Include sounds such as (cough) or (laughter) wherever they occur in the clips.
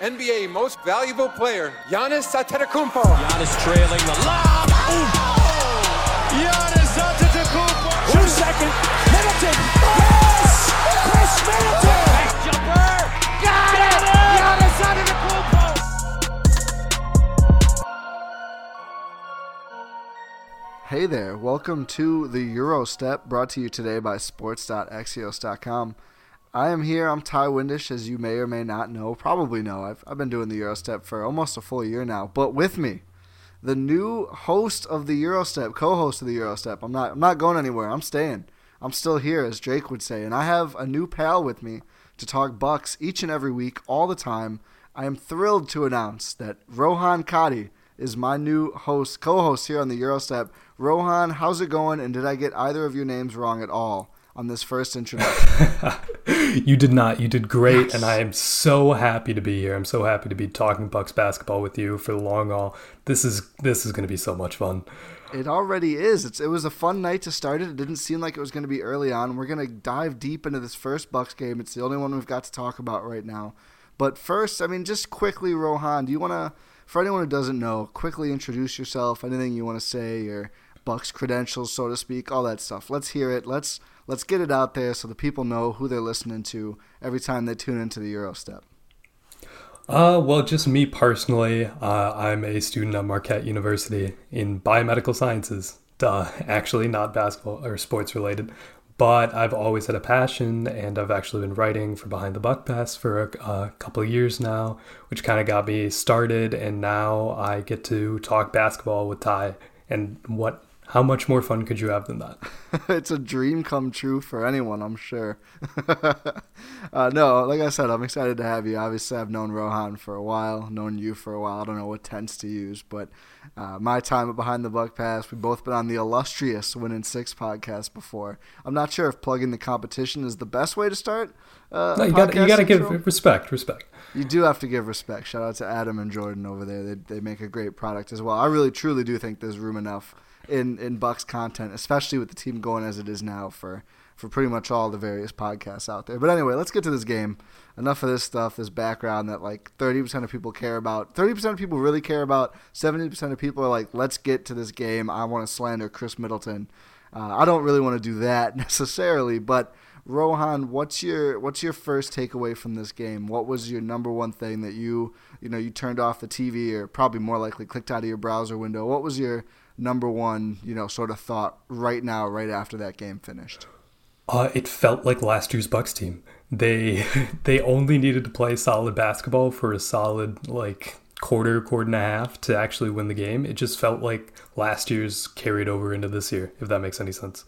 NBA Most Valuable Player, Giannis Antetokounmpo. Giannis trailing the lob. Giannis Antetokounmpo. Two second. Middleton. Yes! Khris Middleton. Nice jumper. Got it. Giannis Antetokounmpo. Hey there, welcome to the Euro Step, brought to you today by Sports.axios.com. I am here. I'm Ty Windish, as you may or may not know, probably know. I've, I've been doing the Eurostep for almost a full year now. But with me, the new host of the Eurostep, co-host of the Eurostep. I'm not. I'm not going anywhere. I'm staying. I'm still here, as Drake would say. And I have a new pal with me to talk Bucks each and every week, all the time. I am thrilled to announce that Rohan Kadi is my new host, co-host here on the Eurostep. Rohan, how's it going? And did I get either of your names wrong at all? On this first introduction. (laughs) you did not. You did great, yes. and I am so happy to be here. I'm so happy to be talking Bucks basketball with you for the long haul. This is this is going to be so much fun. It already is. It's, it was a fun night to start it. It didn't seem like it was going to be early on. We're going to dive deep into this first Bucks game. It's the only one we've got to talk about right now. But first, I mean, just quickly, Rohan, do you want to, for anyone who doesn't know, quickly introduce yourself? Anything you want to say, your Bucks credentials, so to speak, all that stuff. Let's hear it. Let's let's get it out there so the people know who they're listening to every time they tune into the Eurostep. Uh, well, just me personally, uh, I'm a student at Marquette University in biomedical sciences. Duh, (laughs) actually, not basketball or sports related. But I've always had a passion, and I've actually been writing for Behind the Buck Pass for a, a couple years now, which kind of got me started. And now I get to talk basketball with Ty. And what how much more fun could you have than that? (laughs) it's a dream come true for anyone, I'm sure. (laughs) uh, no, like I said, I'm excited to have you. Obviously, I've known Rohan for a while, known you for a while. I don't know what tense to use, but uh, my time at Behind the Buck Pass, we've both been on the illustrious Win in Six podcast before. I'm not sure if plugging the competition is the best way to start. Uh, no, you got you got to give respect, respect. You do have to give respect. Shout out to Adam and Jordan over there. They, they make a great product as well. I really, truly do think there's room enough in in Bucks content, especially with the team going as it is now for for pretty much all the various podcasts out there. But anyway, let's get to this game. Enough of this stuff, this background that like 30% of people care about. 30% of people really care about. 70% of people are like, let's get to this game. I want to slander Khris Middleton. Uh, I don't really want to do that (laughs) necessarily, but Rohan, what's your what's your first takeaway from this game? What was your number one thing that you you know you turned off the TV or probably more likely clicked out of your browser window? What was your number one, you know, sort of thought right now, right after that game finished? Uh, it felt like last year's Bucks team. They (laughs) they only needed to play solid basketball for a solid like quarter, quarter and a half to actually win the game. It just felt like last year's carried over into this year, if that makes any sense.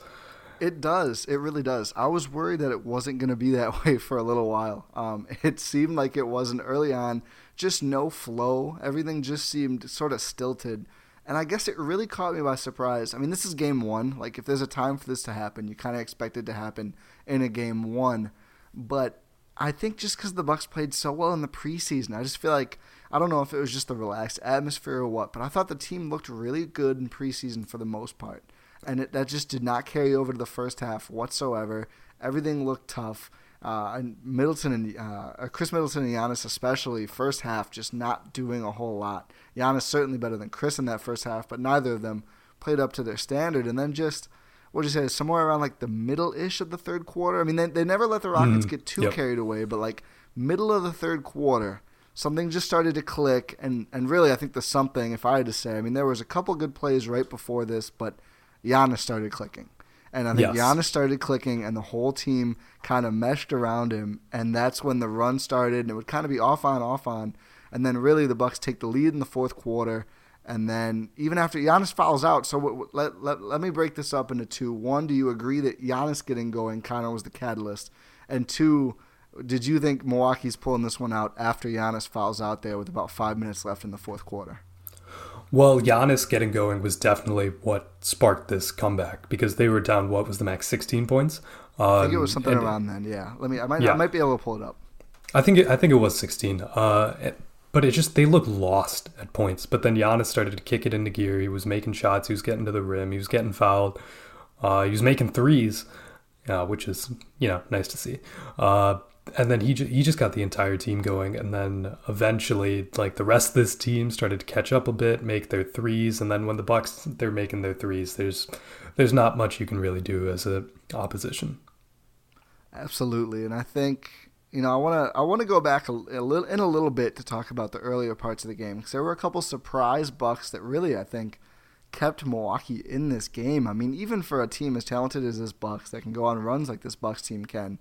It does. It really does. I was worried that it wasn't going to be that (laughs) way for a little while. Um, it seemed like it wasn't early on. just no flow. Everything just seemed sort of stilted. And I guess it really caught me by surprise. I mean, this is game one. Like, if there's a time for this to happen, you kind of expect it to happen in a game one. But I think just because the Bucks played so well in the preseason, I just feel like I don't know if it was just the relaxed atmosphere or what, but I thought the team looked really good in preseason for the most part, and it, that just did not carry over to the first half whatsoever. Everything looked tough. Uh, and Middleton and uh, Khris Middleton and Giannis especially first half just not doing a whole lot. Giannis certainly better than Khris in that first half, but neither of them played up to their standard. And then just what you say somewhere around like the middle ish of the third quarter. I mean, they they never let the Rockets mm, get too yep. carried away, but like middle of the third quarter, something just started to click. And and really, I think the something, if I had to say, I mean, there was a couple good plays right before this, but Giannis started clicking. And I think yes. Giannis started clicking, and the whole team kind of meshed around him, and that's when the run started. And it would kind of be off on, off on, and then really the Bucks take the lead in the fourth quarter, and then even after Giannis fouls out. So let, let, let me break this up into two. One, do you agree that Giannis getting going kind of was the catalyst? And two, did you think Milwaukee's pulling this one out after Giannis fouls out there with about five minutes left in the fourth quarter? Well, Giannis getting going was definitely what sparked this comeback because they were down. What was the max? Sixteen points. Um, I think it was um, something around then. Yeah. Let me. I might. Yeah. I might be able to pull it up. I think. It, I think it was sixteen. Uh, but it just they looked lost at points. But then Giannis started to kick it into gear. He was making shots. He was getting to the rim. He was getting fouled. Uh, he was making threes, uh, which is you know nice to see. Uh, and then he, he just got the entire team going and then eventually like the rest of this team started to catch up a bit make their threes and then when the bucks they're making their threes there's there's not much you can really do as a opposition. Absolutely and i think you know i want to i want to go back a, a, little in a little bit to talk about the earlier parts of the game because there were a couple surprise bucks that really i think kept milwaukee in this game. I mean even for a team as talented as this bucks that can go on runs like this bucks team can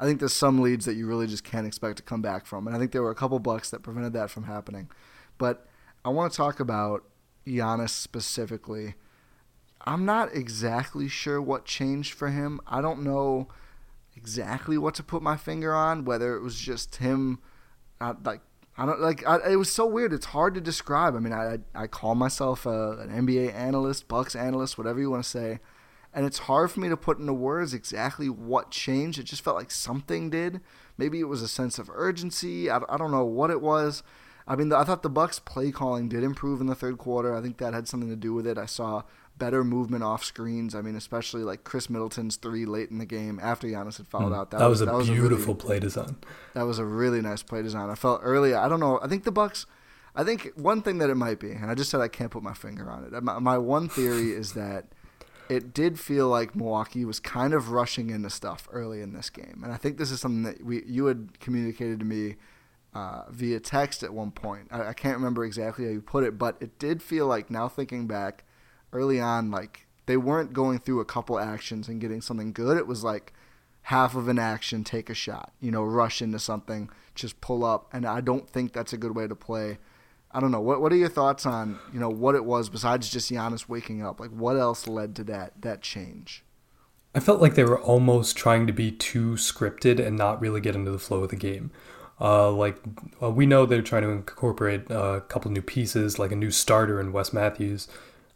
I think there's some leads that you really just can't expect to come back from, and I think there were a couple bucks that prevented that from happening. But I want to talk about Giannis specifically. I'm not exactly sure what changed for him. I don't know exactly what to put my finger on. Whether it was just him, uh, like I don't like. I, it was so weird. It's hard to describe. I mean, I I call myself a, an NBA analyst, Bucks analyst, whatever you want to say and it's hard for me to put into words exactly what changed. It just felt like something did. Maybe it was a sense of urgency. I, I don't know what it was. I mean, I thought the Bucks' play calling did improve in the third quarter. I think that had something to do with it. I saw better movement off screens. I mean, especially like Khris Middleton's three late in the game after Giannis had fouled mm, out. That, that was, was, a that beautiful a really, play design. That was a really nice play design. I felt early. I don't know. I think the Bucks. I think one thing that it might be, and I just said I can't put my finger on it. My, my one theory is that it did feel like Milwaukee was kind of rushing into stuff early in this game, and I think this is something that we you had communicated to me uh, via text at one point. I, I, can't remember exactly how you put it, but it did feel like now thinking back, early on, like they weren't going through a couple actions and getting something good. It was like half of an action, take a shot, you know, rush into something, just pull up, and I don't think that's a good way to play I don't know. What What are your thoughts on you know what it was besides just Giannis waking up? Like what else led to that that change? I felt like they were almost trying to be too scripted and not really get into the flow of the game. Uh, like uh, we know they're trying to incorporate uh, a couple new pieces, like a new starter in Wes Matthews,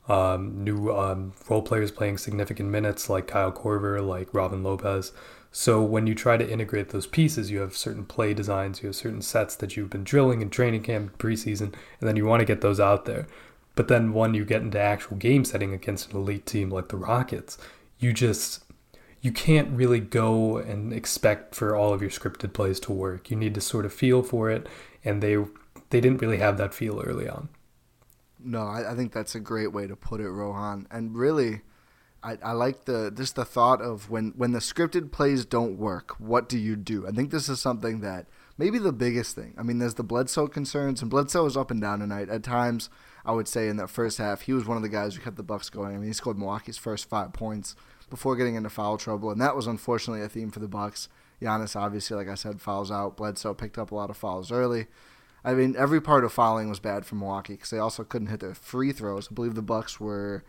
um, new um, role players playing significant minutes, like Kyle Korver, like Robin Lopez. So when you try to integrate those pieces, you have certain play designs, you have certain sets that you've been drilling in training camp, preseason, and then you want to get those out there. But then when you get into actual game setting against an elite team like the Rockets, you just you can't really go and expect for all of your scripted plays to work. You need to sort of feel for it, and they they didn't really have that feel early on. No, I, I think that's a great way to put it, Rohan. And really, I, I like the just the thought of when when the scripted plays don't work, what do you do? I think this is something that maybe the biggest thing. I mean, there's the Bledsoe concerns, and Bledsoe was up and down tonight. At times, I would say in that first half, he was one of the guys who kept the Bucks going. I mean, he scored Milwaukee's first five points before getting into foul trouble, and that was unfortunately a theme for the Bucks. Giannis, obviously, like I said, fouls out. Bledsoe picked up a lot of fouls early. I mean, every part of fouling was bad for Milwaukee because they also couldn't hit their free throws. I believe the Bucks were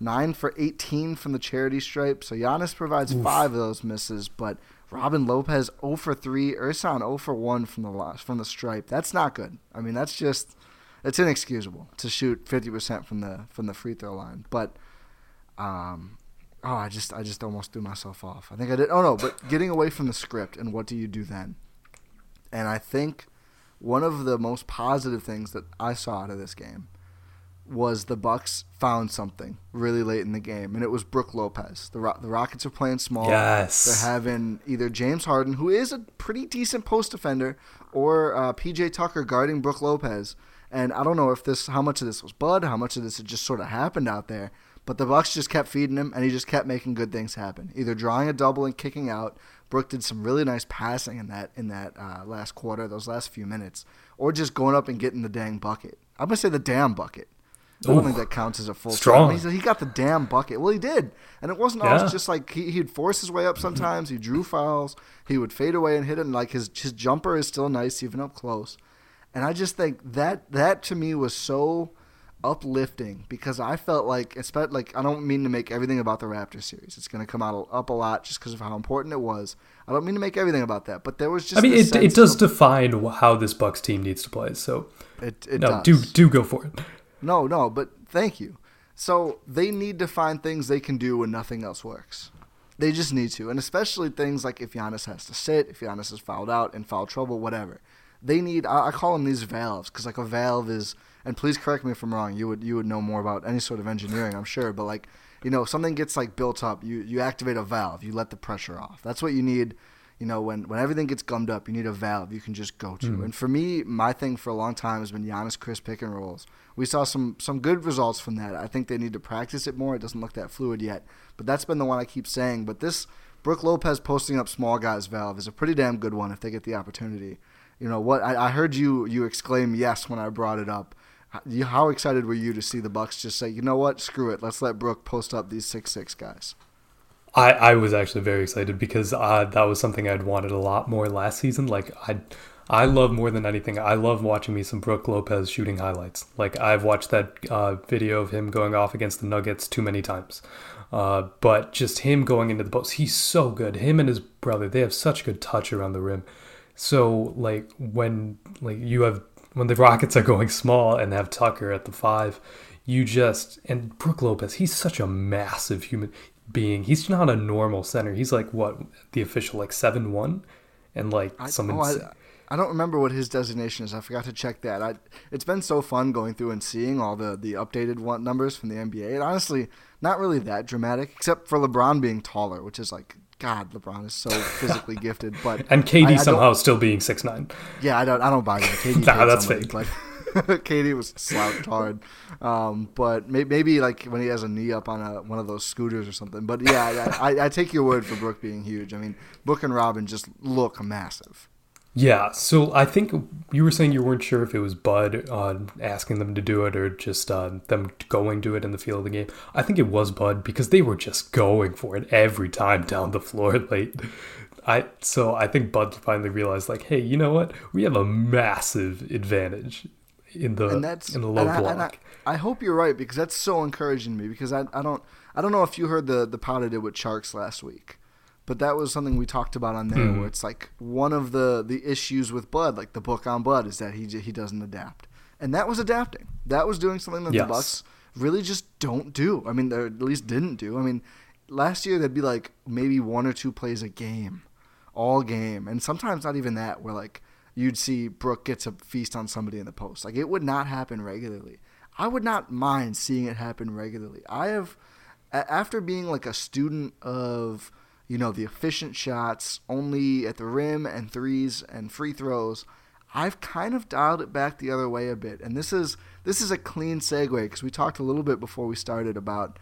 nine for 18 from the charity stripe. So Giannis provides Oof. five of those misses, but Robin Lopez 0 for 3, Ersan 0 for 1 from the loss, from the stripe. That's not good. I mean, that's just it's inexcusable to shoot 50% from the from the free throw line. But um oh, I just I just almost threw myself off. I think I did. Oh no, but getting away from the script and what do you do then? And I think one of the most positive things that I saw out of this game was the Bucks found something really late in the game, and it was Brook Lopez. The Ro- the Rockets are playing small. Yes, they're having either James Harden, who is a pretty decent post defender, or uh, PJ Tucker guarding Brook Lopez. And I don't know if this, how much of this was Bud, how much of this had just sort of happened out there. But the Bucks just kept feeding him, and he just kept making good things happen. Either drawing a double and kicking out. Brook did some really nice passing in that in that uh, last quarter, those last few minutes, or just going up and getting the dang bucket. I'm gonna say the damn bucket. I don't think that counts as a full strong. He, he got the damn bucket. Well, he did, and it wasn't yeah. always just like he, he'd force his way up. Mm-hmm. Sometimes he drew fouls. He would fade away and hit it. And like his his jumper is still nice, even up close. And I just think that that to me was so uplifting because I felt like, especially like I don't mean to make everything about the Raptors series. It's going to come out up a lot just because of how important it was. I don't mean to make everything about that, but there was just. I mean, it, it does of, define how this Bucks team needs to play. So, it, it no, does. do do go for it. No, no, but thank you. So they need to find things they can do when nothing else works. They just need to, and especially things like if Giannis has to sit, if Giannis is fouled out in foul trouble, whatever. They need. I, I call them these valves because like a valve is and please correct me if I'm wrong. You would you would know more about any sort of engineering, I'm sure. But like, you know, if something gets like built up. You you activate a valve. You let the pressure off. That's what you need. You know, when when everything gets gummed up, you need a valve you can just go to. Mm. And for me, my thing for a long time has been Giannis Khris pick and rolls. We saw some some good results from that. I think they need to practice it more. It doesn't look that fluid yet, but that's been the one I keep saying. But this Brook Lopez posting up small guys valve is a pretty damn good one if they get the opportunity. You know what? I, I heard you you exclaim yes when I brought it up. How excited were you to see the Bucks just say, you know what, screw it, let's let Brook post up these six six guys? I, I was actually very excited because uh, that was something I'd wanted a lot more last season. Like I, I love more than anything. I love watching me some Brook Lopez shooting highlights. Like I've watched that uh, video of him going off against the Nuggets too many times. Uh, but just him going into the post, he's so good. Him and his brother, they have such good touch around the rim. So like when like you have when the Rockets are (laughs) going small and they have Tucker at the five, you just and Brook Lopez, he's such a massive human being. He's not a normal center. He's like what the official like seven one, and like I, some. Oh, I, I don't remember what his designation is. I forgot to check that. I, it's been so fun going through and seeing all the the updated one numbers from the NBA. And honestly, not really that dramatic, except for LeBron being taller, which is like God, LeBron is so (laughs) physically gifted, but and KD I, somehow still being six nine. Yeah, I don't, I don't buy that. KD (laughs) nah, that's fake. Like, (laughs) KD was slouched hard, um, but may, maybe like when he has a knee up on a, one of those scooters or something. But yeah, I, I, take your word for Brook being huge. I mean, Brook and Robin just look massive. Yeah, so I think you were saying you weren't sure if it was Bud uh, asking them to do it or just uh, them going to it in the field of the game. I think it was Bud because they were just going for it every time down the floor (laughs) late. I so I think Bud finally realized like, hey, you know what? We have a massive advantage in the in the low and block. I, I, I, hope you're right because that's so encouraging to me because I, I don't I don't know if you heard the the pod I did with Sharks last week but that was something we talked about on there, mm. where it's like one of the the issues with Bud, like the book on Bud, is that he he doesn't adapt, and that was adapting. That was doing something that yes. the Bucks really just don't do. I mean, they at least didn't do. I mean, last year there'd be like maybe one or two plays a game, all game, and sometimes not even that. Where like you'd see Brook gets a feast on somebody in the post. Like it would not happen regularly. I would not mind seeing it happen regularly. I have, after being like a student of you know, the efficient shots only at the rim and threes and free throws. I've kind of dialed it back the other way a bit, and this is this is a clean segue because we talked a little bit before we started about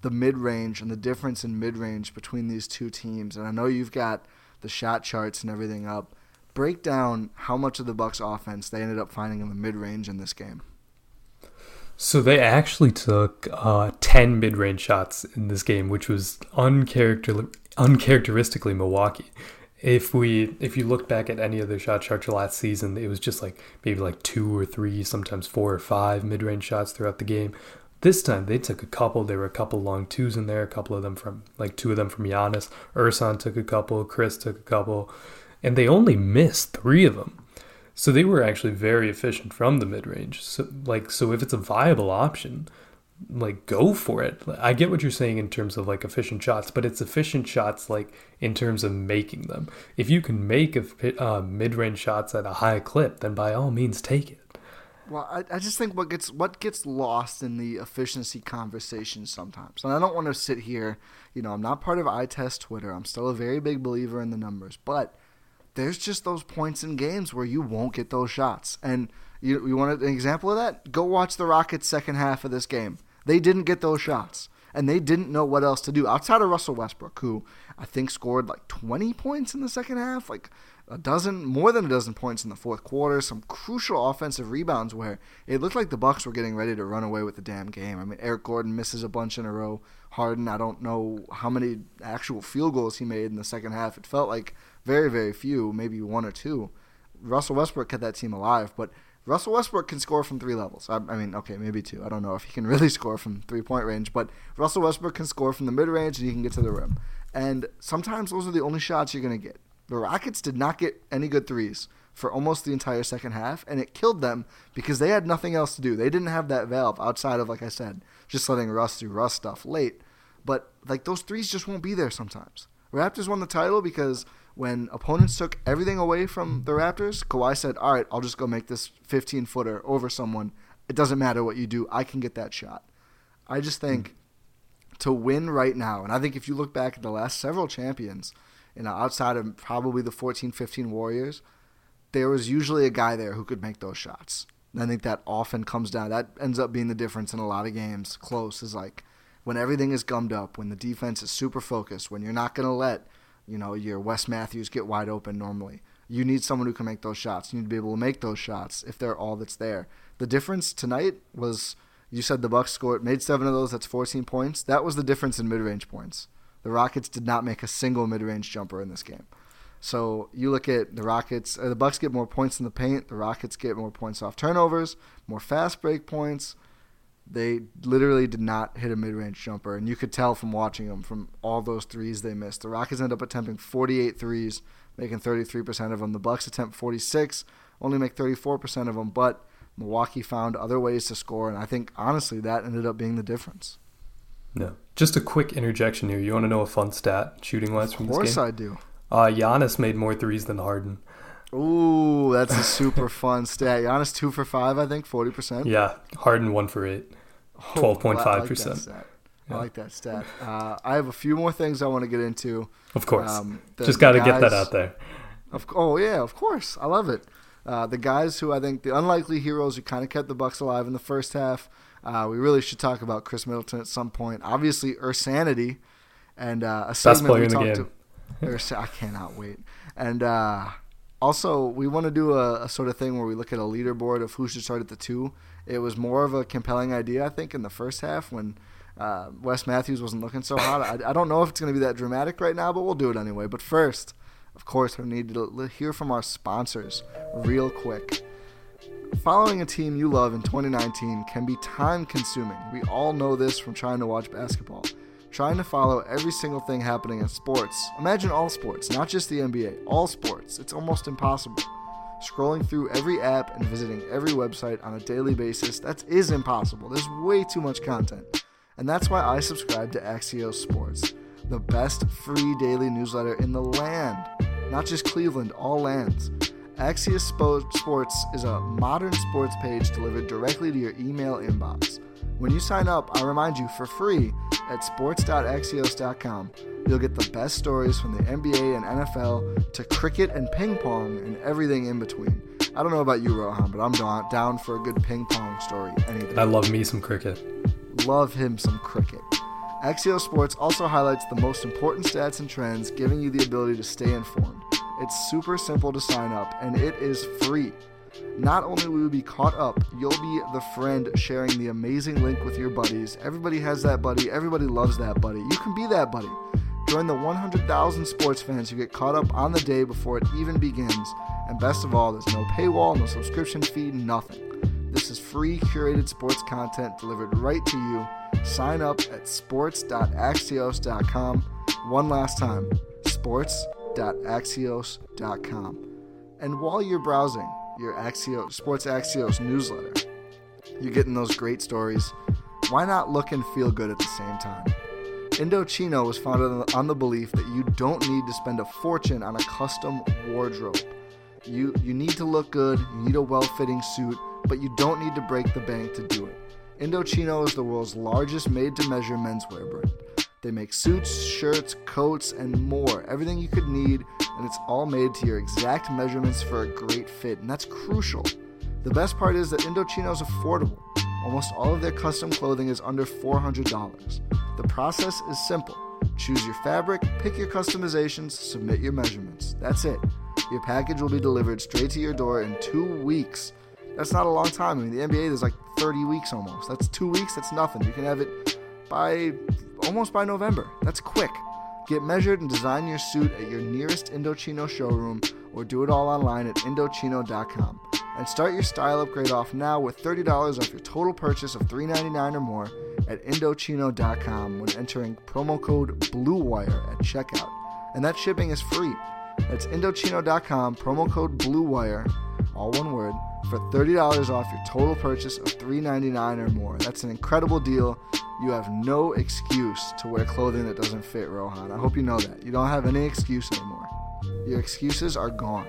the mid range and the difference in mid range between these two teams. And I know you've got the shot charts and everything up. Break down how much of the Bucks offense they ended up finding in the mid range in this game. So they actually took uh, 10 mid-range shots in this game, which was uncharacter- uncharacteristically Milwaukee. If we if you look back at any of shot charts last season, it was just like maybe like two or three, sometimes four or five mid-range shots throughout the game. This time they took a couple. There were a couple long twos in there, a couple of them from like two of them from Giannis. Ersan took a couple, Khris took a couple, and they only missed three of them. So they were actually very efficient from the mid range. So like so if it's a viable option, like go for it. I get what you're saying in terms of like efficient shots, but it's efficient shots like in terms of making them. If you can make a, uh, mid-range shots at a high clip, then by all means take it. Well, I, I just think what gets what gets lost in the efficiency conversation sometimes, and I don't want to sit here. You know, I'm not part of eye test Twitter. I'm still a very big believer in the numbers, but there's just those points in games where you won't get those shots. And you, you want an example of that? Go watch the Rockets' second half of this game. They didn't get those shots, and they didn't know what else to do outside of Russell Westbrook, who I think scored like 20 points in the second half, like a dozen, more than a dozen points in the fourth quarter. Some crucial offensive rebounds where it looked like the Bucks were getting ready to run away with the damn game. I mean, Eric Gordon misses a bunch in a row. Harden, I don't know how many actual field goals he made in the second half. It felt like very, very few, maybe one or two. Russell Westbrook kept that team alive, but Russell Westbrook can score from three levels. I, I, mean, okay, maybe two. I don't know if he can (laughs) really score from three point range, but Russell Westbrook can score from the mid range and he can get to the rim. And sometimes those are the only shots you're going to get. The Rockets did not get any good threes for almost the entire second half, and it killed them because they had nothing else to do. They didn't have that valve outside of, like I said, just letting Russ do Russ stuff late. But like those threes just won't be there sometimes. Raptors won the title because when opponents took everything away from the Raptors, Kawhi said, All right, I'll just go make this 15 footer over someone. It doesn't matter what you do, I can get that shot. I just think mm. to win right now, and I think if you look back at the last several champions, you know, outside of probably the 14 15 Warriors, there was usually a guy there who could make those shots. And I think that often comes down, that ends up being the difference in a lot of games. Close is like when everything is gummed up, when the defense is super focused, when you're not going to let you know, your Wes Matthews get wide open normally. You need someone who can make those shots. You need to be able to make those shots if they're all that's there. The difference tonight was you said the Bucks scored made seven of those. That's 14 points. That was the difference in mid-range points. The Rockets did not make a single mid-range jumper in this game. So you look at the Rockets. Uh, the Bucks get more points in the paint. The Rockets get more points off turnovers, more fast break points they literally did not hit a mid-range jumper, and you could tell from watching them from all those threes they missed. The Rockets end up attempting 48 threes, making 33% of them. The Bucks attempt 46, only make 34% of them, but Milwaukee found other ways to score, and I think honestly that ended up being the difference. No, just a quick interjection here. You want to know a fun stat shooting wise from this game? Of course I do. Uh, Giannis made more threes than Harden. Ooh, that's a (laughs) super fun stat. Giannis two for five, I think, forty percent. Yeah, Harden one for eight. Twelve point five percent. I like that stat. Uh, I have a few more things I want to get into. Of course, um, the, just got to get that out there. Of, oh yeah, of course, I love it. Uh, the guys who I think the unlikely heroes who kind of kept the Bucks alive in the first half. Uh, we really should talk about Khris Middleton at some point. Obviously, Ersanity and uh, a segment Best player we in the game. To, Urs- I cannot wait. And uh, also, we want to do a, a, sort of thing where we look at a leaderboard of who should start at the two. It was more of a compelling idea, I think, in the first half when uh, Wes Matthews wasn't looking so hot. I, I don't know if it's going to be that dramatic right now, but we'll do it anyway. But first, of course, we need to hear from our sponsors real quick. Following a team you love in 2019 can be time consuming. We all know this from trying to watch basketball trying to follow every single thing happening in sports. Imagine all sports, not just the NBA, all sports. It's almost impossible. Scrolling through every app and visiting every website on a daily basis, that is impossible. There's way too much content. And that's why I subscribe to Axios Sports, the best free daily newsletter in the land. Not just Cleveland, all lands. Axios Sports is a modern sports page delivered directly to your email inbox. When you sign up, I remind you for free at sports.axios.com. You'll get the best stories from the NBA and NFL to cricket and ping pong and everything in between. I don't know about you, Rohan, but I'm down for a good ping pong story anytime. I love me some cricket. Love him some cricket. Axios Sports also highlights the most important stats and trends, giving you the ability to stay informed. It's super simple to sign up, and it is free. Not only will you be caught up, you'll be the friend sharing the amazing link with your buddies. Everybody has that buddy, everybody loves that buddy. You can be that buddy. Join the 100,000 sports fans who get caught up on the day before it even begins. And best of all, there's no paywall, no subscription fee, nothing. This is free curated sports content delivered right to you. Sign up at sports.axios.com. One last time, sports.axios.com. And while you're browsing your Axios, Sports Axios newsletter, you're getting those great stories. Why not look and feel good at the same time? Indochino was founded on the belief that you don't need to spend a fortune on a custom wardrobe. You you need to look good, you need a well-fitting suit, but you don't need to break the bank to do it. Indochino is the world's largest made-to-measure menswear brand. They make suits, shirts, coats, and more. Everything you could need, and it's all made to your exact measurements for a great fit, and that's crucial. The best part is that Indochino is affordable. Almost all of their custom clothing is under $400. The process is simple. Choose your fabric, pick your customizations, submit your measurements. That's it. Your package will be delivered straight to your door in two weeks. That's not a long time. I mean, the NBA there's like 30 weeks almost. That's two weeks. That's nothing. You can have it by almost by November. That's quick. Get measured and design your suit at your nearest Indochino showroom or do it all online at Indochino.com. And start your style upgrade off now with $30 off your total purchase of $3.99 or more at Indochino.com when entering promo code BLUEWIRE at checkout. And that shipping is free. That's Indochino.com, promo code BLUEWIRE, all one word, for $30 off your total purchase of $3.99 or more. That's an incredible deal. You have no excuse to wear clothing that doesn't fit, Rohan. I hope you know that. You don't have any excuse anymore. Your excuses are gone.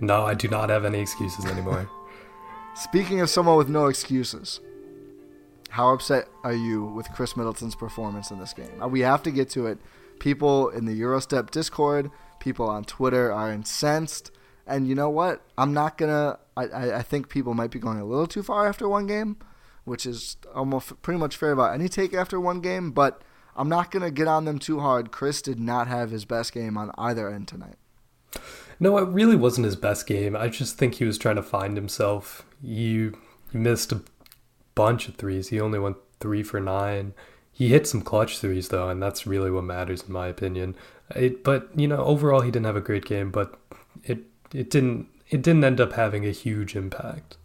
No, I do not have any excuses anymore. (laughs) Speaking of someone with no excuses, how upset are you with Khris Middleton's performance in this game? Uh, we have to get to it. People in the Eurostep Discord, people on Twitter are incensed. And you know what? I'm not gonna. I, I think people might be going a little too far after one game, which is almost pretty much fair about any take after one game. But I'm not gonna get on them too hard. Khris did not have his best game on either end tonight. No, it really wasn't his best game. I just think he was trying to find himself. You, missed a bunch of threes. He only went three for nine. He hit some clutch threes though, and that's really what matters in my opinion. It, but you know, overall he didn't have a great game, but it it didn't it didn't end up having a huge impact.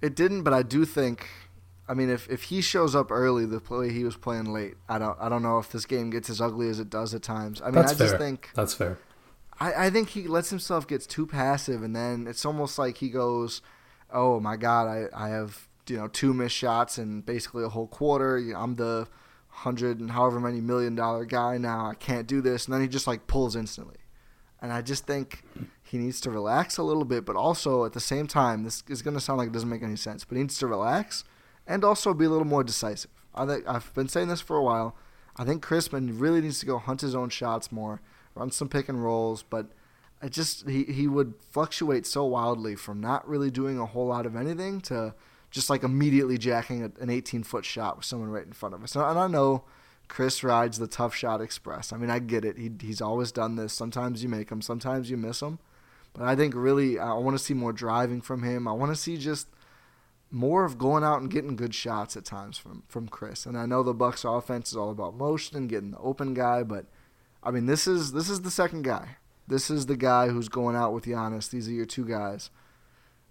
It didn't, but I do think. I mean, if, if he shows up early, the play he was playing late, I don't I don't know if this game gets as ugly as it does at times. I mean, That's I just think That's fair. I, I think he lets himself get too passive, and then it's almost like he goes, "Oh my God, I, I have you know two missed shots and basically a whole quarter. I'm the hundred and however many million dollar guy now. I can't do this." And then he just like pulls instantly, and I just think he needs to relax a little bit, but also at the same time, this is going to sound like it doesn't make any sense, but he needs to relax and also be a little more decisive. I think I've been saying this for a while. I think Crispin really needs to go hunt his own shots more, run some pick and rolls, but I just he, he would fluctuate so wildly from not really doing a whole lot of anything to just like immediately jacking an 18 foot shot with someone right in front of us. And I know Khris rides the tough shot express. I mean, I get it. He, he's always done this. Sometimes you make them, sometimes you miss them. But I think really, I want to see more driving from him. I want to see just more of going out and getting good shots at times from from Khris. And I know the Bucks offense is all about motion and getting the open guy, but I mean, this is this is the second guy. This is the guy who's going out with Giannis. These are your two guys.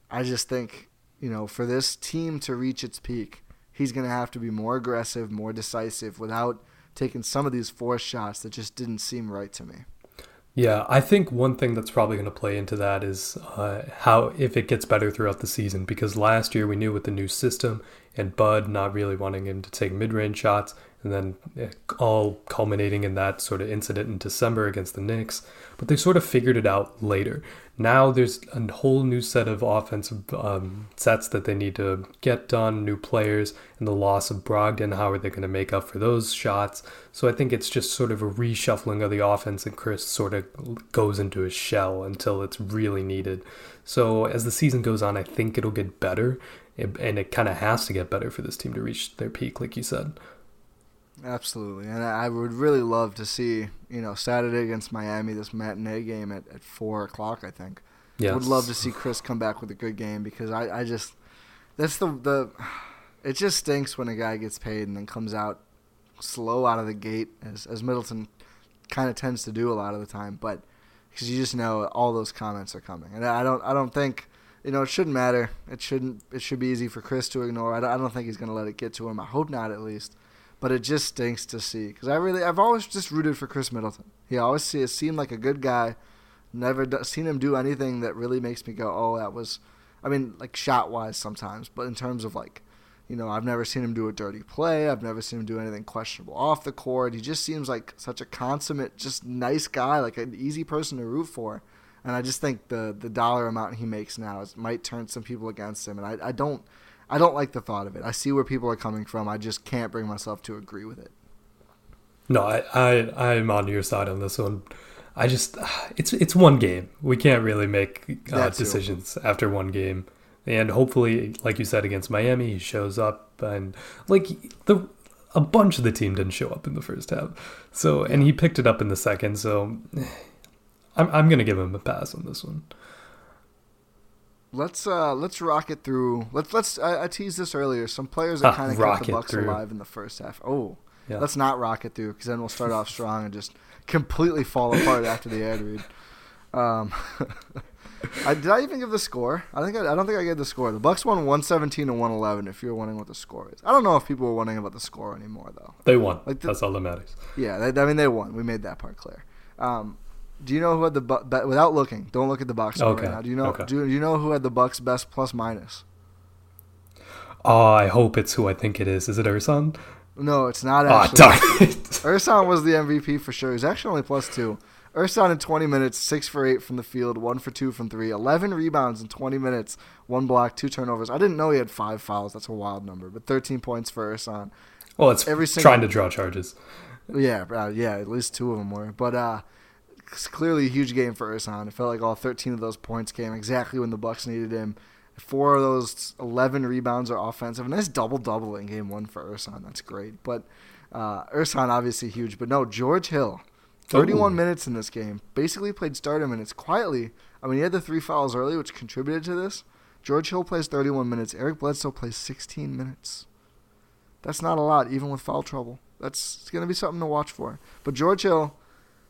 I just think, you know, for this team to reach its peak, he's going to have to be more aggressive, more decisive without taking some of these forced shots that just didn't seem right to me. Yeah, I think one thing that's probably going to play into that is uh, how if it gets better throughout the season. Because last year we knew with the new system and Bud not really wanting him to take mid-range shots, and then eh, all culminating in that sort of incident in December against the Knicks. But they sort of figured it out later. Now there's a whole new set of offensive um, sets that they need to get done, new players, and the loss of Brogdon. How are they going to make up for those shots? So I think it's just sort of a reshuffling of the offense, and Khris sort of goes into his shell until it's really needed. So as the season goes on, I think it'll get better, and it kind of has to get better for this team to reach their peak, like you said. Absolutely, and I would really love to see you know Saturday against Miami this matinee game at, at four o'clock. I think. Yeah. Would love to see Khris come back with a good game because I, I just that's the the it just stinks when a guy gets paid and then comes out slow out of the gate as as Middleton kind of tends to do a lot of the time, but because you just know all those comments are coming, and I don't I don't think you know, it shouldn't matter. It shouldn't. It should be easy for Khris to ignore. I don't, I don't think he's going to let it get to him. I hope not, at least. But it just stinks to see because I really, I've always just rooted for Khris Middleton. He always see, seemed like a good guy. Never do, seen him do anything that really makes me go, "Oh, that was." I mean, like shot wise sometimes, but in terms of like, you know, I've never seen him do a dirty play. I've never seen him do anything questionable off the court. He just seems like such a consummate, just nice guy, like an easy person to root for and I just think the the dollar amount he makes now is, might turn some people against him, and I, I don't I don't like the thought of it. I see where people are coming from. I just can't bring myself to agree with it. No, I I I'm on your side on this one. I just it's it's one game. We can't really make uh, decisions after one game. And hopefully, like you said against Miami, he shows up and like the a bunch of the team didn't show up in the first half. So and he picked it up in the second. So I'm I'm gonna give him a pass on this one. Let's uh let's rock it through. Let's let's I, I teased this earlier. Some players that kind of kept the Bucks alive in the first half. Oh, yeah. let's not rock it through because then we'll start off strong and just completely fall apart after the ad read. Um, (laughs) I, did I even give the score? I think I, I don't think I gave the score. The Bucks won 117 to 111. If you're wondering what the score is, I don't know if people were wondering about the score anymore though. They won. Like the, That's all that matters. Yeah, they, I mean they won. We made that part clear. Um, do you know who had the bu- without looking? Don't look at the box score okay. right now. Do you know? Okay. Do, you know who had the Bucks best plus minus? Oh, I hope it's who I think it is. Is it Ersan? No, it's not. Actually. Oh, darn it! (laughs) Ersan was the MVP for sure. He's actually only plus two. Ersan in 20 minutes, six for eight from the field, one for two from three, 11 rebounds in 20 minutes, one block, two turnovers. I didn't know he had five fouls. That's a wild number, but 13 points for Ersan. Well, it's every single, trying to draw charges. Yeah, uh, yeah, at least two of them were. But uh, clearly a huge game for Ersan. It felt like all 13 of those points came exactly when the Bucks needed him. Four of those 11 rebounds are offensive. A nice double double in game one for Ersan. That's great. But uh, Ersan obviously huge. But no, George Hill, 31 Ooh. minutes in this game. Basically played starter minutes quietly. I mean, he had the three fouls early, which contributed to this. George Hill plays 31 minutes. Eric Bledsoe plays 16 minutes. That's not a lot, even with foul trouble. That's going to be something to watch for. But George Hill,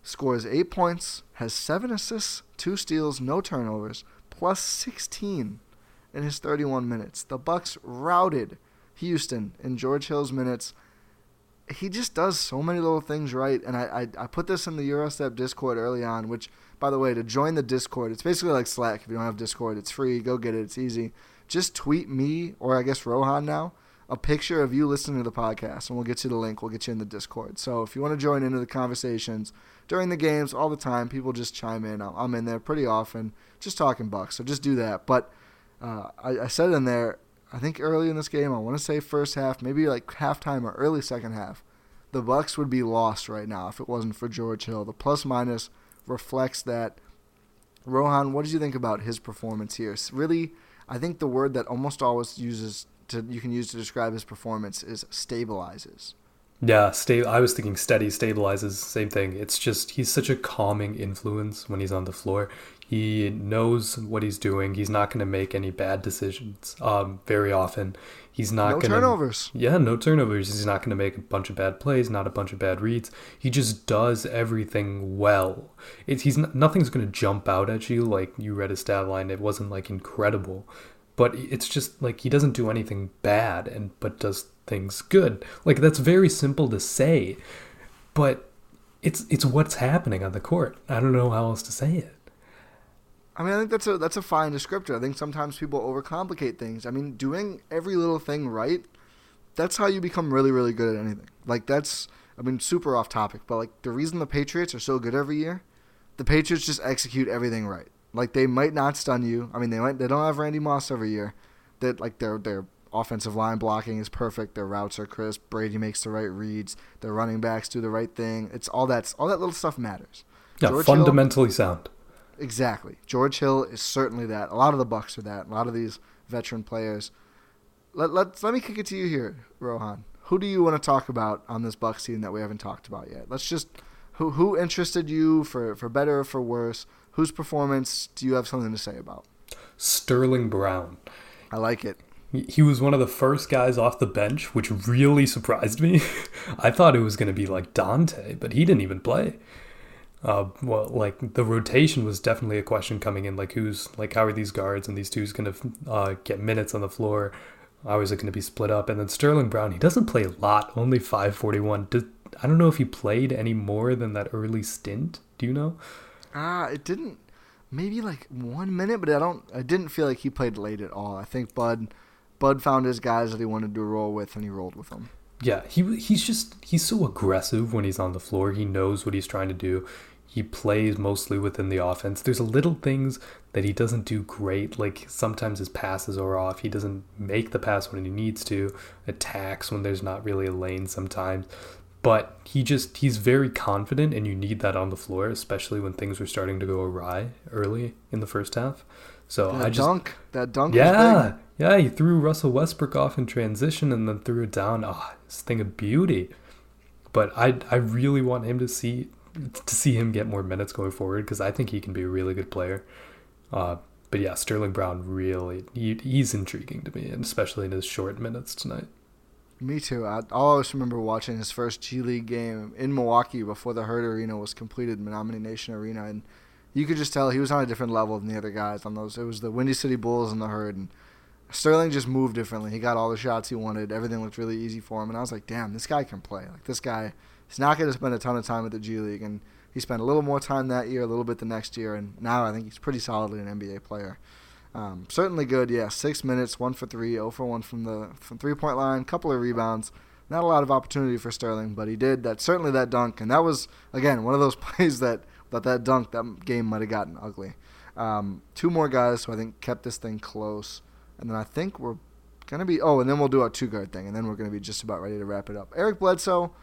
scores eight points, has seven assists, two steals, no turnovers, plus 16 in his 31 minutes. The Bucks routed Houston in George Hill's minutes. He just does so many little things right, and I, I, I put this in the Eurostep Discord early on. Which, by the way, to join the Discord, it's basically like Slack. If you don't have Discord, it's free. Go get it. It's easy. Just tweet me or I guess Rohan now a picture of you listening to the podcast, and we'll get you the link. We'll get you in the Discord. So if you want to join into the conversations during the games, all the time, people just chime in. I'm in there pretty often, just talking Bucks. So just do that. But uh, I, I said in there, I think early in this game, I want to say first half, maybe like halftime or early second half, the Bucks would be lost right now if it wasn't for George Hill. The plus minus reflects that. Rohan, what did you think about his performance here? Really, I think the word that almost always uses to you can use to describe his performance is stabilizes. Yeah, sta- I was thinking steady stabilizes. Same thing. It's just he's such a calming influence when he's on the floor. He knows what he's doing. He's not going to make any bad decisions. Um, very often, he's not no going to turnovers. Yeah, no turnovers. He's not going to make a bunch of bad plays. Not a bunch of bad reads. He just does everything well. It's he's nothing's going to jump out at you like you read a stat line. It wasn't like incredible but it's just like he doesn't do anything bad and but does things good like that's very simple to say but it's it's what's happening on the court i don't know how else to say it I mean, I think that's a that's a fine descriptor. I think sometimes people overcomplicate things. I mean, doing every little thing right, that's how you become really, really good at anything. Like that's, I mean, super off topic, but like the reason the Patriots are so good every year, the Patriots just execute everything right. Like they might not stun you. I mean, they might. They don't have Randy Moss every year. That like their their offensive line blocking is perfect. Their routes are crisp. Brady makes the right reads. Their running backs do the right thing. It's all that all that little stuff matters. Yeah, George fundamentally Hill, sound. Exactly. George Hill is certainly that. A lot of the Bucks are that. A lot of these veteran players. Let let let me kick it to you here, Rohan. Who do you want to talk about on this Bucks team that we haven't talked about yet? Let's just who who interested you for for better or for worse? Whose performance do you have something to say about? Sterling Brown. I like it. He was one of the first guys off the bench, which really surprised me. (laughs) I thought it was going to be like Donte, but he didn't even play. Uh, well, like the rotation was definitely a question coming in. Like, who's like, how are these guards and these two's going to uh, get minutes on the floor? How is it going to be split up? And then Sterling Brown, he doesn't play a lot, only 541. Does, I don't know if he played any more than that early stint. Do you know? Ah, it didn't. Maybe like one minute, but I don't. I didn't feel like he played late at all. I think Bud, Bud found his guys that he wanted to roll with, and he rolled with them. Yeah, he he's just he's so aggressive when he's on the floor. He knows what he's trying to do. He plays mostly within the offense. There's a little things that he doesn't do great. Like sometimes his passes are off. He doesn't make the pass when he needs to. Attacks when there's not really a lane sometimes. But he just he's very confident and you need that on the floor, especially when things were starting to go awry early in the first half. So that I just dunk, that dunk. Yeah, yeah. He threw Russell Westbrook off in transition and then threw it down. Oh, this thing of beauty. But I I really want him to see to see him get more minutes going forward because I think he can be a really good player. Uh, but yeah, Sterling Brown really he, he's intriguing to me, and especially in his short minutes tonight. Me too. I, always remember watching his first G League game in Milwaukee before the Herd Arena was completed, Menominee Nation Arena, and you could just tell he was on a different level than the other guys on those. It was the Windy City Bulls and the Herd, and Sterling just moved differently. He got all the shots he wanted. Everything looked really easy for him, and I was like, damn, this guy can play. Like this guy, he's not going to spend a ton of time at the G League, and he spent a little more time that year, a little bit the next year, and now I think he's pretty solidly an NBA player. Um, certainly good, yeah. Six minutes, one for three, 0 for one from the from three point line, couple of rebounds. Not a lot of opportunity for Sterling, but he did that. Certainly that dunk, and that was again one of those (laughs) plays that that that dunk that game might have gotten ugly. Um, two more guys who I think kept this thing close, and then I think we're gonna be. Oh, and then we'll do our two guard thing, and then we're gonna be just about ready to wrap it up. Eric Bledsoe,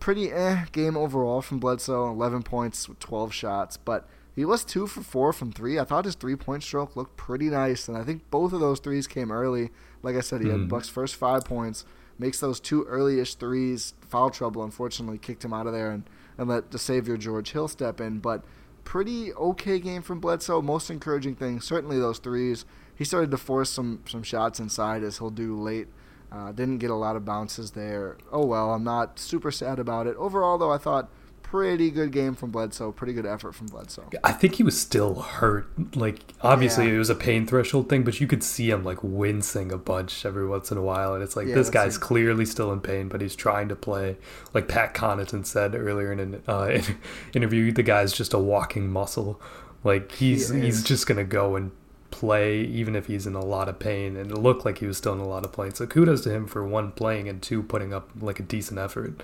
pretty eh game overall from Bledsoe. 11 points with 12 shots, but he was two for four from three. I thought his three point stroke looked pretty nice, and I think both of those threes came early. Like I said, he mm. had Buck's first five points, makes those two early-ish threes. Foul trouble, unfortunately, kicked him out of there and, and let the savior George Hill step in. But pretty okay game from Bledsoe. Most encouraging thing, certainly those threes. He started to force some some shots inside as he'll do late. Uh, didn't get a lot of bounces there. Oh well, I'm not super sad about it. Overall, though, I thought pretty good game from Bledsoe. Pretty good effort from Bledsoe. I think he was still hurt. Like obviously yeah. it was a pain threshold thing, but you could see him like wincing a bunch every once in a while, and it's like yeah, this guy's clearly still in pain, but he's trying to play. Like Pat Connaughton said earlier in an uh, (laughs) interview, the guy's just a walking muscle. Like he's he he's just gonna go and play even if he's in a lot of pain and it looked like he was still in a lot of pain so kudos to him for one playing and two putting up like a decent effort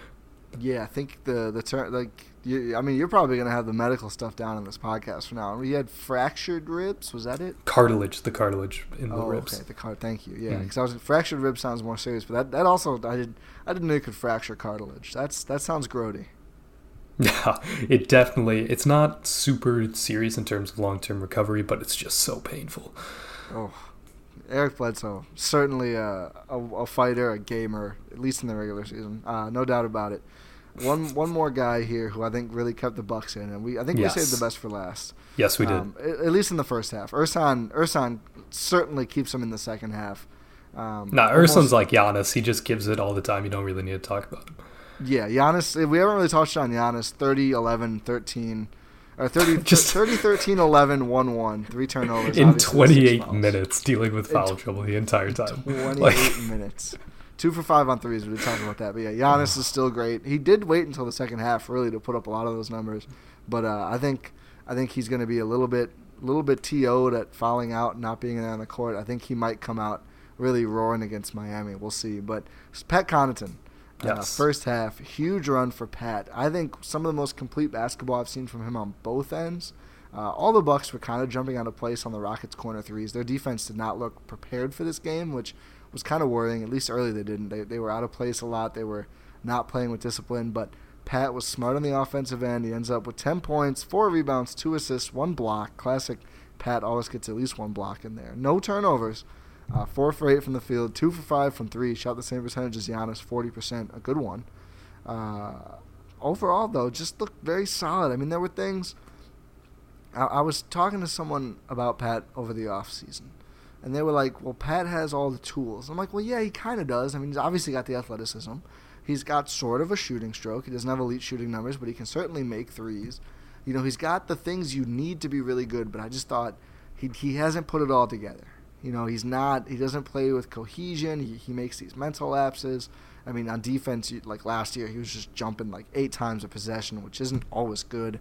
yeah, I think the the term like you, I mean you're probably gonna have the medical stuff down in this podcast for now. We had fractured ribs. Was that it? Cartilage, the cartilage in the oh, ribs. Okay, the car. Thank you. Yeah, because mm. I was fractured ribs sounds more serious, but that, that also I did I didn't know you could fracture cartilage. That's that sounds grody. Yeah, (laughs) it definitely it's not super serious in terms of long term recovery, but it's just so painful. Oh. Eric Bledsoe, certainly a, a, a, fighter, a gamer, at least in the regular season, uh, no doubt about it. One one more guy here who I think really kept the Bucks in, and we I think yes. we saved the best for last. Yes, we um, did. At, least in the first half. Ersan Ersan certainly keeps him in the second half. Um, nah, Ersan's like Giannis. He just gives it all the time. You don't really need to talk about him. Yeah, Giannis. We haven't really touched on Giannis. 30, 11, 13. Or 30, (laughs) just 30, 13, 11, 1 1. Three turnovers. In 28 minutes, dealing with foul trouble the entire time. 28 like, minutes. Two for five on threes. We did talk about that, but yeah, Giannis is still great. He did wait until the second half really to put up a lot of those numbers, but uh, I think I think he's going to be a little bit a little bit to'd at fouling out, and not being there on the court. I think he might come out really roaring against Miami. We'll see. But Pat Connaughton, uh, yes. uh, first half, huge run for Pat. I think some of the most complete basketball I've seen from him on both ends. Uh, all the Bucks were kind of jumping out of place on the Rockets' corner threes. Their defense did not look prepared for this game, which was kind of worrying. At least early they didn't. They, they were out of place a lot. They were not playing with discipline. But Pat was smart on the offensive end. He ends up with 10 points, 4 rebounds, 2 assists, 1 block. Classic Pat always gets at least one block in there. No turnovers. Uh, 4 for 8 from the field, 2 for 5 from 3. Shot the same percentage as Giannis, 40%. A good one. Uh, overall, though, just looked very solid. I mean, there were things. I, I was talking to someone about Pat over the offseason and they were like, "Well, Pat has all the tools." I'm like, "Well, yeah, he kind of does. I mean, he's obviously got the athleticism. He's got sort of a shooting stroke. He doesn't have elite shooting numbers, but he can certainly make threes. You know, he's got the things you need to be really good, but I just thought he he hasn't put it all together. You know, he's not. He doesn't play with cohesion. He, he makes these mental lapses. I mean, on defense, like last year, he was just jumping like eight times a possession, which isn't always good.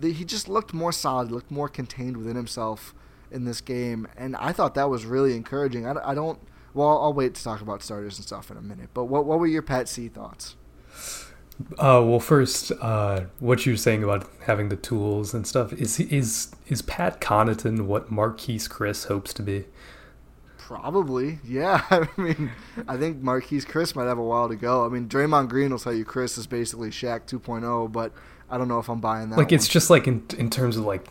He just looked more solid, looked more contained within himself in this game, and I thought that was really encouraging. I, I don't. Well, I'll wait to talk about starters and stuff in a minute. But what what were your Pat C thoughts? Uh, well, first, uh, what you were saying about having the tools and stuff is is is Pat Connaughton what Marquese Chriss hopes to be? Probably, yeah. (laughs) I mean, I think Marquese Chriss might have a while to go. I mean, Draymond Green will tell you Chriss is basically Shaq 2.0, but I don't know if I'm buying that. Like, one. it's just like in in terms of like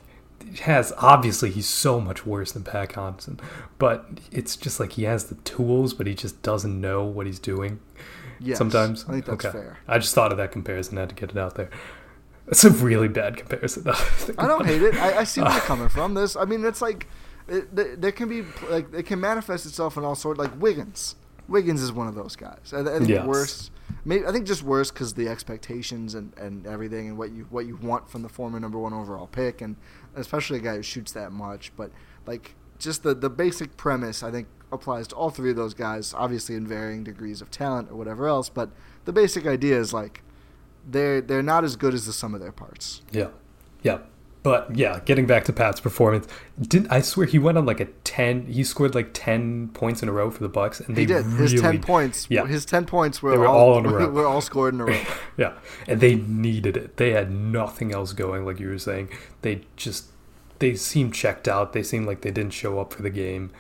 has obviously he's so much worse than Pat Connaughton, but it's just like he has the tools, but he just doesn't know what he's doing. Yes, sometimes. I think that's okay. fair. I just thought of that comparison. I had to get it out there. It's a really bad comparison. Though. (laughs) I don't hate it. I, I see where you're (laughs) coming from. This, I mean, it's like it, there can be like it can manifest itself in all sorts. Like Wiggins, Wiggins is one of those guys. I, I think Yes. worse. Maybe I think just worse because the expectations and, and everything and what you what you want from the former number one overall pick and especially a guy who shoots that much. But like just the the basic premise, I think applies to all three of those guys. Obviously in varying degrees of talent or whatever else. But the basic idea is like they're they're not as good as the sum of their parts. Yeah, yeah. But yeah, getting back to Pat's performance, didn't I swear he went on like a ten? He scored like ten points in a row for the Bucks, and they He did. His ten points. Yeah, His ten points were, were all, all in a (laughs) row. were all scored in a row. (laughs) yeah, and they needed it. They had nothing else going, like you were saying. They just they seemed checked out. They seemed like they didn't show up for the game.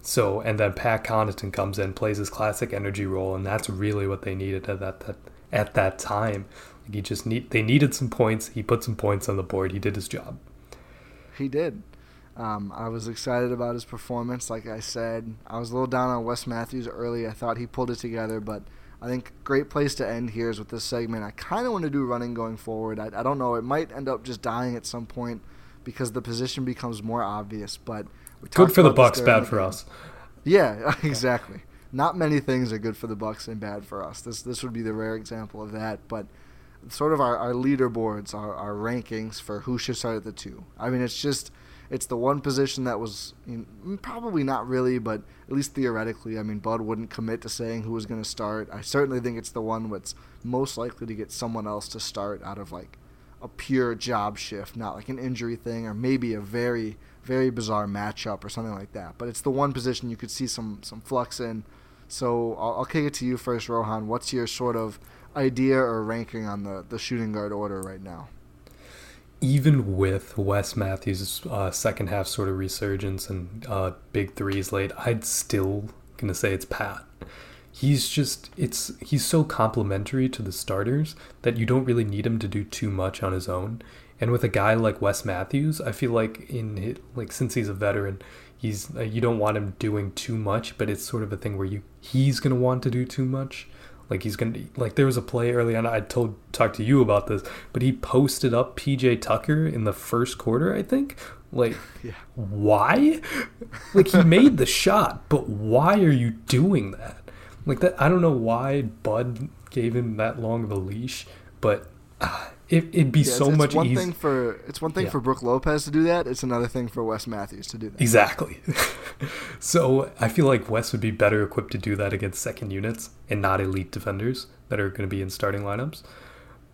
So and then Pat Connaughton comes in, plays his classic energy role, and that's really what they needed at that, that at that time. He just need they needed some points. He put some points on the board. He did his job. He did. Um, I was excited about his performance. Like I said, I was a little down on Wes Matthews early. I thought he pulled it together, but I think great place to end here is with this segment. I kind of want to do running going forward. I, I don't know. It might end up just dying at some point because the position becomes more obvious. But Good for the Bucks, bad for game. us. Yeah, (laughs) exactly. Not many things are good for the Bucks and bad for us. This this would be the rare example of that. But sort of our, our leaderboards, our, our rankings for who should start at the two. I mean, it's just it's the one position that was you know, probably not really, but at least theoretically. I mean, Bud wouldn't commit to saying who was going to start. I certainly think it's the one that's most likely to get someone else to start out of like a pure job shift, not like an injury thing or maybe a very very bizarre matchup or something like that. But it's the one position you could see some some flux in. So I'll, I'll kick it to you first, Rohan. What's your sort of idea or ranking on the, the shooting guard order right now? even with Wes Matthews' uh, second half sort of resurgence and uh, big threes late, I'd still gonna say it's Pat. He's just it's he's so complementary to the starters that you don't really need him to do too much on his own. And with a guy like Wes Matthews, I feel like in his, like since he's a veteran, he's uh, you don't want him doing too much, but it's sort of a thing where you he's gonna want to do too much. Like he's gonna like there was a play early on. I told talked to you about this, but he posted up PJ Tucker in the first quarter. I think. Like, (laughs) Yeah. why? Like he made the shot, but why are you doing that? Like that, I don't know why Bud gave him that long of a leash, but uh, it, it'd be Yeah, so it's, much it's one easier. thing for it's one thing Yeah. for Brooke Lopez to do that. It's another thing for Wes Matthews to do that. Exactly. (laughs) so I feel like Wes would be better equipped to do that against second units and not elite defenders that are going to be in starting lineups.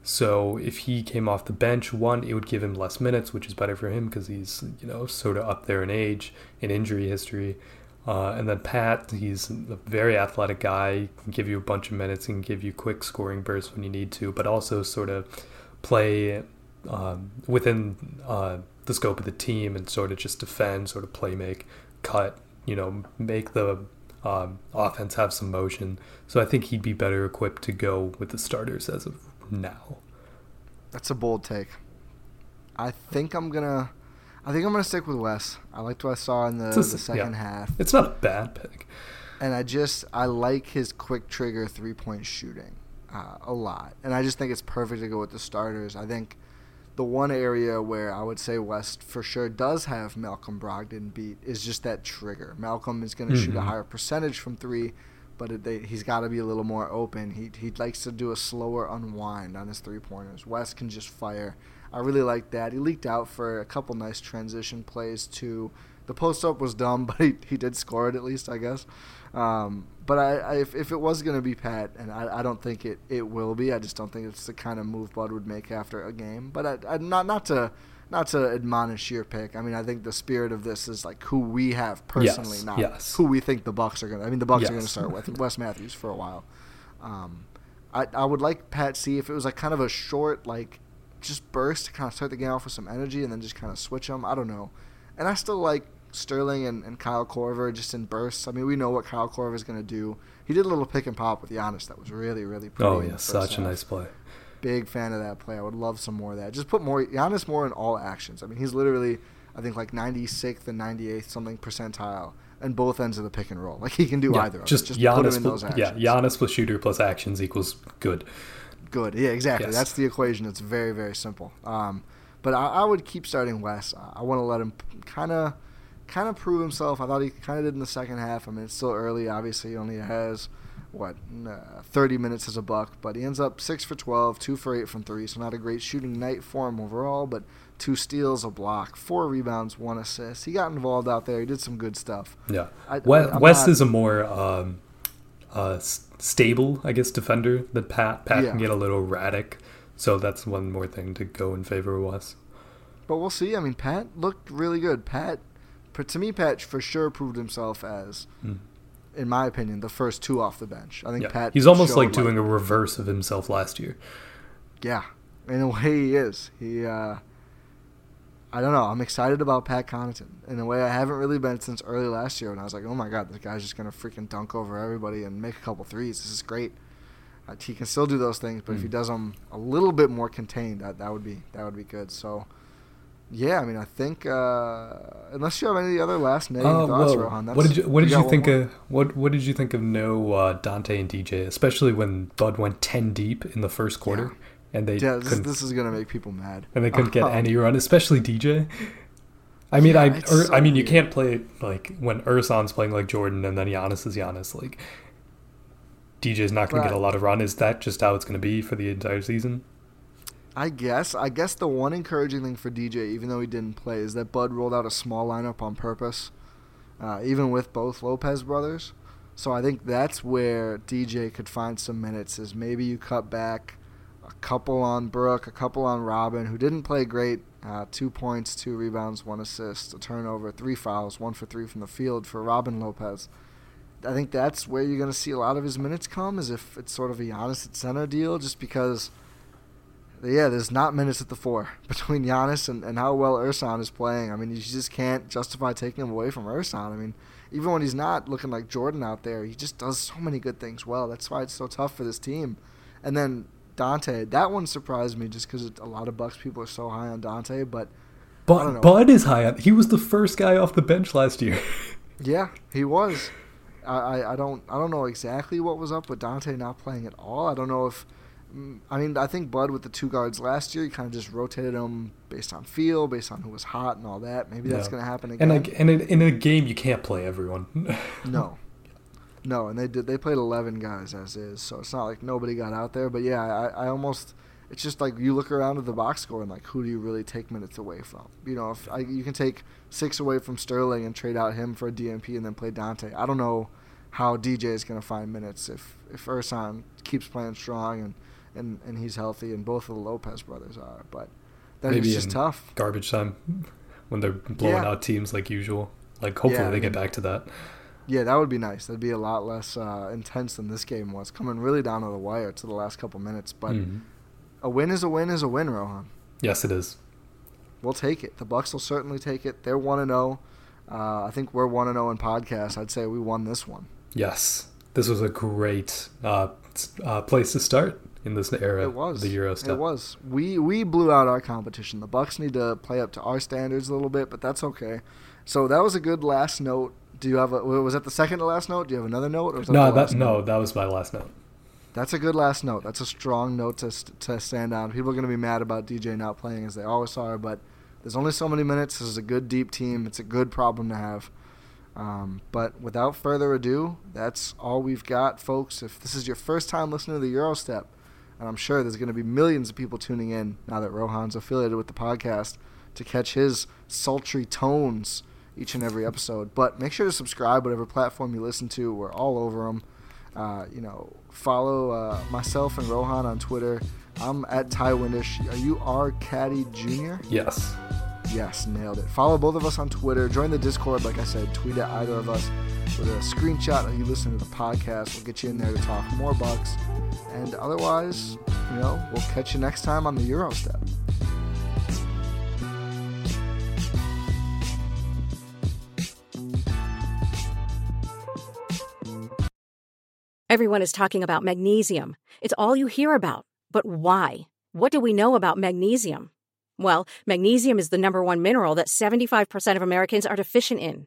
So if he came off the bench, one, it would give him less minutes, which is better for him because he's you know sort of up there in age, in injury history. Uh, and then Pat, he's a very athletic guy. He can give you a bunch of minutes and give you quick scoring bursts when you need to, but also sort of play um, within uh, the scope of the team and sort of just defend, sort of play make, cut, you know, make the um, offense have some motion. So I think he'd be better equipped to go with the starters as of now. That's a bold take. I think I'm gonna. I think I'm gonna stick with Wes. I liked what I saw in the, a- the second yeah. half. It's not a bad pick. and I just I like his quick trigger three point shooting uh, a lot, and I just think it's perfect to go with the starters. I think the one area where I would say Wes for sure does have Malcolm Brogdon beat is just that trigger. Malcolm is going to shoot a Mhm. higher percentage from three, but it, they, he's got to be a little more open. He he likes to do a slower unwind on his three pointers. Wes can just fire. I really like that. He leaked out for a couple nice transition plays too. The post up was dumb, (laughs) but he, he did score it at least, I guess. Um, but I, I, if, if it was going to be Pat, and I, I don't think it, it will be, I just don't think it's the kind of move Bud would make after a game. But I, I, not not to not to admonish your pick. I mean, I think the spirit of this is like who we have personally, Yes, not yes. who we think the Bucks are going to. I mean, the Bucks are going to start with (laughs) Wes Matthews for a while. Um, I, I would like Pat C if it was like kind of a short like just burst to kind of start the game off with some energy and then just kind of switch them. I don't know. And I still like Sterling and, and Kyle Korver just in bursts. I mean, we know what Kyle Korver is going to do. He did a little pick and pop with Giannis that was really, really pretty. Oh yeah, such a nice play. Big fan of that play. I would love some more of that. Just put more Giannis more in all actions. I mean, he's literally I think like 96th and 98th something percentile and both ends of the pick and roll. Like he can do Yeah, either. of just it. Just put him Giannis. in those yeah, actions. Giannis plus shooter plus actions equals good. Good. Yeah, exactly. Yes. That's the equation. It's very, very simple. Um, but I, I would keep starting Wes. I want to let him kind of, kind of prove himself. I thought he kind of did in the second half. I mean, it's still early. Obviously, he only has what uh, 30 minutes as a buck, but he ends up six for 12, two for eight from three. So not a great shooting night for him overall, but two steals, a block, four rebounds, one assist. He got involved out there. He did some good stuff. Yeah, I- Wes, I'm not- is a more um, uh, stable, I guess, defender than Pat. Pat Yeah. can get a little erratic, so that's one more thing to go in favor of Wes. But we'll see. I mean, Pat looked really good. Pat, to me, Pat for sure proved himself as, Mm. in my opinion, the first two off the bench. I think Yeah, Pat. he's almost like doing a reverse of himself last year. Yeah, in a way he is. He. uh I don't know. I'm excited about Pat Connaughton in a way I haven't really been since early last year when I was like, oh my god, this guy's just gonna freaking dunk over everybody and make a couple threes. This is great. Uh, he can still do those things, but if he Mm. does them a little bit more contained, that that would be that would be good. So. Yeah, I mean, I think uh, unless you have any other last name Uh, thoughts, well, Rohan, that's, what did you what did got you think of what what did you think of no uh, Donte and DJ, especially when Bud went ten deep in the first quarter and they Yeah, this, this is gonna make people mad. and they couldn't get Um, any run, especially DJ. I mean, Yeah, I Ur- so I mean, you can't play like when Ersan's playing like Jordan and then Giannis is Giannis. Like DJ's not going to But- get a lot of run. Is that just how it's going to be for the entire season? I guess. I guess the one encouraging thing for DJ, even though he didn't play, is that Bud rolled out a small lineup on purpose, uh, even with both Lopez brothers. So I think that's where DJ could find some minutes. Is maybe you cut back a couple on Brooke, a couple on Robin, who didn't play great. Uh, two points, two rebounds, one assist, a turnover, three fouls, one for three from the field for Robin Lopez. I think that's where you're going to see a lot of his minutes come, is if it's sort of a Giannis at center deal, just because yeah, there's not minutes at the four (laughs) between Giannis and, and how well Ersan is playing. I mean, you just can't justify taking him away from Ersan. I mean, even when he's not looking like Jordan out there, he just does so many good things well. That's why it's so tough for this team. And then Donte, that one surprised me just because a lot of Bucks people are so high on Donte. But I don't know. But Bud is high on. He was the first guy off the bench last year. (laughs) yeah, he was. I, I, I don't I don't know exactly what was up with Donte not playing at all. I don't know if I mean I think Bud with the two guards last year, he kind of just rotated them based on feel, based on who was hot and all that. Maybe that's Yeah. going to happen again. and like, and in, in a game, you can't play everyone. (laughs) no, no, and they did. They played eleven guys as is, so it's not like nobody got out there. But yeah, I, I almost. It's just like you look around at the box score and like who do you really take minutes away from? You know, if I, you can take six away from Sterling and trade out him for a DNP and then play Donte. I don't know how DJ is going to find minutes if if Ersan keeps playing strong and, and, and he's healthy and both of the Lopez brothers are. But that is Maybe just tough. Garbage time (laughs) when they're blowing Yeah. out teams like usual. Like hopefully Yeah, I they get back to that. Yeah, that would be nice. That'd be a lot less uh, intense than this game was, coming really down to the wire to the last couple minutes. But Mhm. a win is a win is a win, Rohan. Yes, it is. We'll take it. The Bucks will certainly take it. They're one and zero. Uh, I think we're one and zero in podcast. I'd say we won this one. Yes, this was a great uh, uh, place to start in this era. It was the Euro It was. We we blew out our competition. The Bucks need to play up to our standards a little bit, but that's okay. So that was a good last note. Do you have a? Was that the second to last note? Do you have another note? Or was that No, the that no, note? that was my last note. That's a good last note. That's a strong note to, to stand on. People are going to be mad about DJ not playing as they always are, but there's only so many minutes. This is a good, deep team. It's a good problem to have. Um, but without further ado, that's all we've got, folks. If this is your first time listening to the Eurostep, And I'm sure there's going to be millions of people tuning in now that Rohan's affiliated with the podcast to catch his sultry tones each and every episode. But make sure to subscribe, whatever platform you listen to. We're all over them. Uh, you know, follow uh, myself and Rohan on Twitter. I'm at Ti Windisch. Are you R Caddy Jr.? Yes. Yes, nailed it. Follow both of us on Twitter. Join the Discord, like I said. Tweet at either of us with a screenshot of you listening to the podcast. We'll get you in there to talk more bucks. And otherwise, you know, we'll catch you next time on the Eurostep. Everyone is talking about magnesium. It's all you hear about. But why? What do we know about magnesium? Well, magnesium is the number one mineral that 75% of Americans are deficient in.